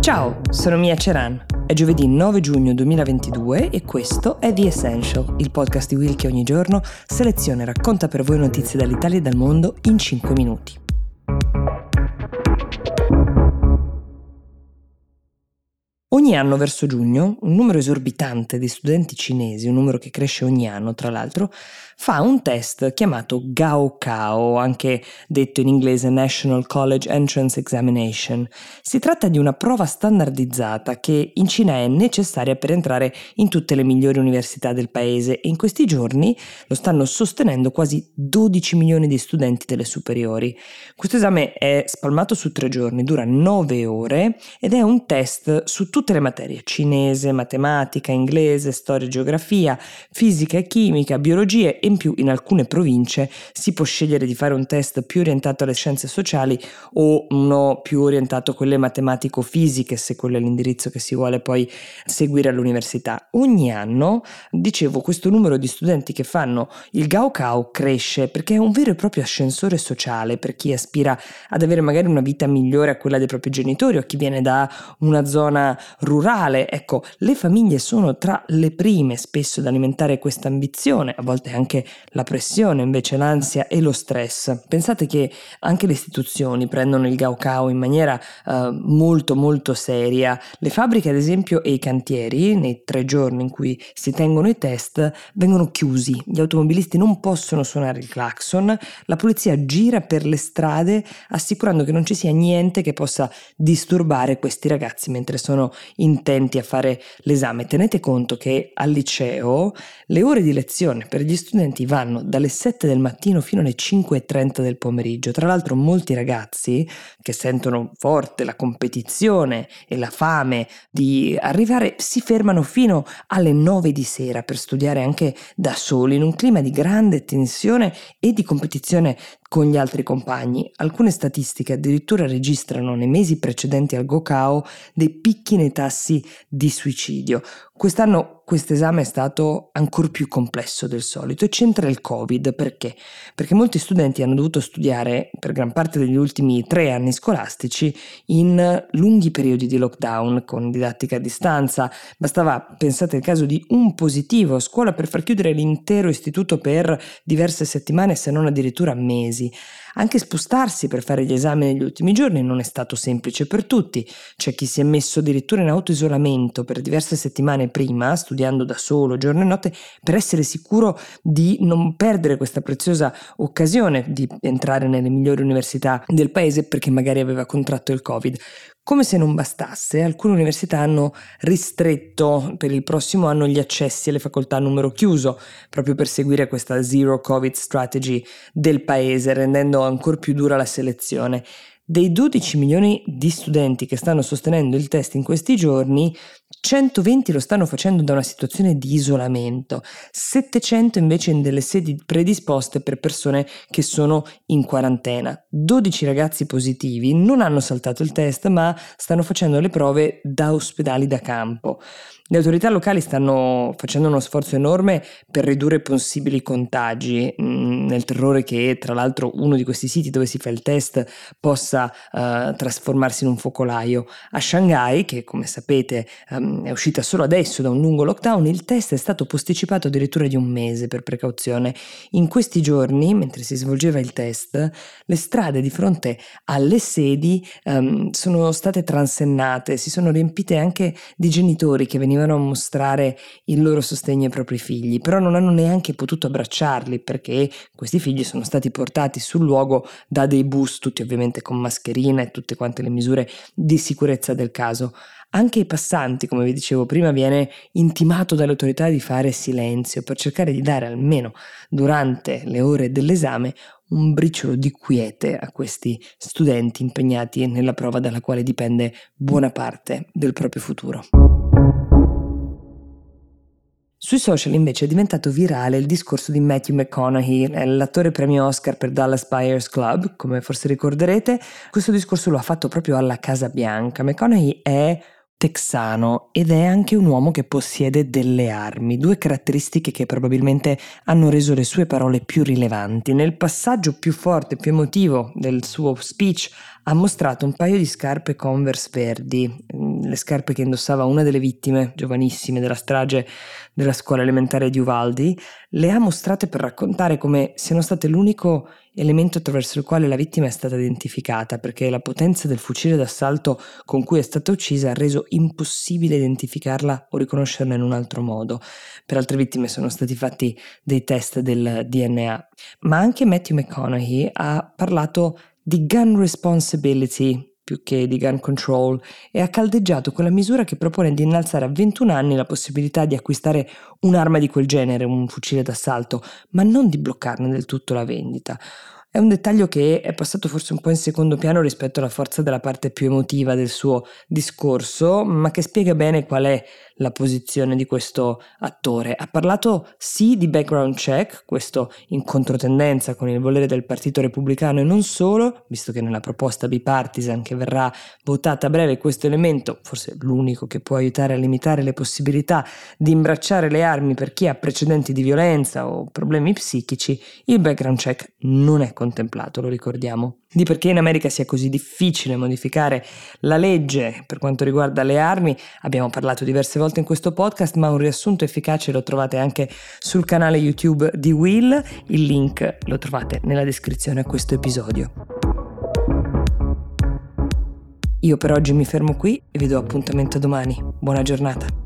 Ciao, sono Mia Ceran. È giovedì 9 giugno 2022 e questo è The Essential, il podcast di Will che ogni giorno seleziona e racconta per voi notizie dall'Italia e dal mondo in 5 minuti. Ogni anno verso giugno un numero esorbitante di studenti cinesi, un numero che cresce ogni anno tra l'altro, fa un test chiamato Gaokao, anche detto in inglese National College Entrance Examination. Si tratta di una prova standardizzata che in Cina è necessaria per entrare in tutte le migliori università del paese e in questi giorni lo stanno sostenendo quasi 12 milioni di studenti delle superiori. Questo esame è spalmato su tre giorni, dura 9 ore ed è un test su tutte le materie, cinese, matematica, inglese, storia e geografia, fisica e chimica, biologia e in più in alcune province si può scegliere di fare un test più orientato alle scienze sociali o uno più orientato a quelle matematico-fisiche, se quello è l'indirizzo che si vuole poi seguire all'università. Ogni anno, dicevo, questo numero di studenti che fanno il Gaokao cresce perché è un vero e proprio ascensore sociale per chi aspira ad avere magari una vita migliore a quella dei propri genitori o chi viene da una zona rurale. Ecco, le famiglie sono tra le prime spesso ad alimentare questa ambizione, a volte anche la pressione, invece l'ansia e lo stress. Pensate che anche le istituzioni prendono il Gaokao in maniera uh, molto molto seria. Le fabbriche ad esempio e i cantieri, nei tre giorni in cui si tengono i test, vengono chiusi. Gli automobilisti non possono suonare il clacson, la polizia gira per le strade assicurando che non ci sia niente che possa disturbare questi ragazzi mentre sono intenti a fare l'esame. Tenete conto che al liceo le ore di lezione per gli studenti vanno dalle 7 del mattino fino alle 5.30 del pomeriggio. Tra l'altro molti ragazzi che sentono forte la competizione e la fame di arrivare si fermano fino alle 9 di sera per studiare anche da soli in un clima di grande tensione e di competizione con gli altri compagni. Alcune statistiche addirittura registrano nei mesi precedenti al Gokao dei picchi nei tassi di suicidio. Quest'anno questo esame è stato ancora più complesso del solito e c'entra il Covid perché? Perché molti studenti hanno dovuto studiare per gran parte degli ultimi tre anni scolastici in lunghi periodi di lockdown con didattica a distanza. Bastava, pensate il caso di un positivo a scuola per far chiudere l'intero istituto per diverse settimane se non addirittura mesi. Anche spostarsi per fare gli esami negli ultimi giorni non è stato semplice per tutti. C'è chi si è messo addirittura in autoisolamento per diverse settimane prima, studiando da solo giorno e notte, per essere sicuro di non perdere questa preziosa occasione di entrare nelle migliori università del paese perché magari aveva contratto il Covid. Come se non bastasse, alcune università hanno ristretto per il prossimo anno gli accessi alle facoltà a numero chiuso, proprio per seguire questa zero covid strategy del paese, rendendo ancora più dura la selezione. Dei 12 milioni di studenti che stanno sostenendo il test in questi giorni, 120 lo stanno facendo da una situazione di isolamento, 700 invece in delle sedi predisposte per persone che sono in quarantena. 12 ragazzi positivi non hanno saltato il test ma stanno facendo le prove da ospedali da campo. Le autorità locali stanno facendo uno sforzo enorme per ridurre possibili contagi, mm, nel terrore che tra l'altro uno di questi siti dove si fa il test possa uh, trasformarsi in un focolaio. A Shanghai, che come sapete um, è uscita solo adesso da un lungo lockdown, il test è stato posticipato addirittura di un mese per precauzione. In questi giorni, mentre si svolgeva il test, le strade di fronte alle sedi um, sono state transennate, si sono riempite anche di genitori che venivano a mostrare il loro sostegno ai propri figli, però non hanno neanche potuto abbracciarli perché questi figli sono stati portati sul luogo da dei bus, tutti ovviamente con mascherina e tutte quante le misure di sicurezza del caso. Anche ai passanti, come vi dicevo prima, viene intimato dalle autorità di fare silenzio per cercare di dare almeno durante le ore dell'esame un briciolo di quiete a questi studenti impegnati nella prova dalla quale dipende buona parte del proprio futuro. Sui social invece è diventato virale il discorso di Matthew McConaughey, l'attore premio Oscar per Dallas Buyers Club, come forse ricorderete. Questo discorso lo ha fatto proprio alla Casa Bianca. McConaughey è texano ed è anche un uomo che possiede delle armi, due caratteristiche che probabilmente hanno reso le sue parole più rilevanti. Nel passaggio più forte, più emotivo del suo speech ha mostrato un paio di scarpe Converse verdi, le scarpe che indossava una delle vittime giovanissime della strage della scuola elementare di Uvaldi, le ha mostrate per raccontare come siano state l'unico elemento attraverso il quale la vittima è stata identificata, perché la potenza del fucile d'assalto con cui è stata uccisa ha reso impossibile identificarla o riconoscerla in un altro modo. Per altre vittime sono stati fatti dei test del DNA. Ma anche Matthew McConaughey ha parlato di gun responsibility più che di gun control e ha caldeggiato quella misura che propone di innalzare a 21 anni la possibilità di acquistare un'arma di quel genere, un fucile d'assalto, ma non di bloccarne del tutto la vendita. È un dettaglio che è passato forse un po' in secondo piano rispetto alla forza della parte più emotiva del suo discorso, ma che spiega bene qual è la posizione di questo attore. Ha parlato sì di background check, questo in controtendenza con il volere del Partito Repubblicano e non solo, visto che nella proposta bipartisan che verrà votata a breve questo elemento, forse l'unico che può aiutare a limitare le possibilità di imbracciare le armi per chi ha precedenti di violenza o problemi psichici, il background check non è contemplato, lo ricordiamo di perché in America sia così difficile modificare la legge per quanto riguarda le armi. Abbiamo parlato diverse volte in questo podcast, ma un riassunto efficace lo trovate anche sul canale YouTube di Will. Il link lo trovate nella descrizione a questo episodio. Io per oggi mi fermo qui e vi do appuntamento domani. Buona giornata.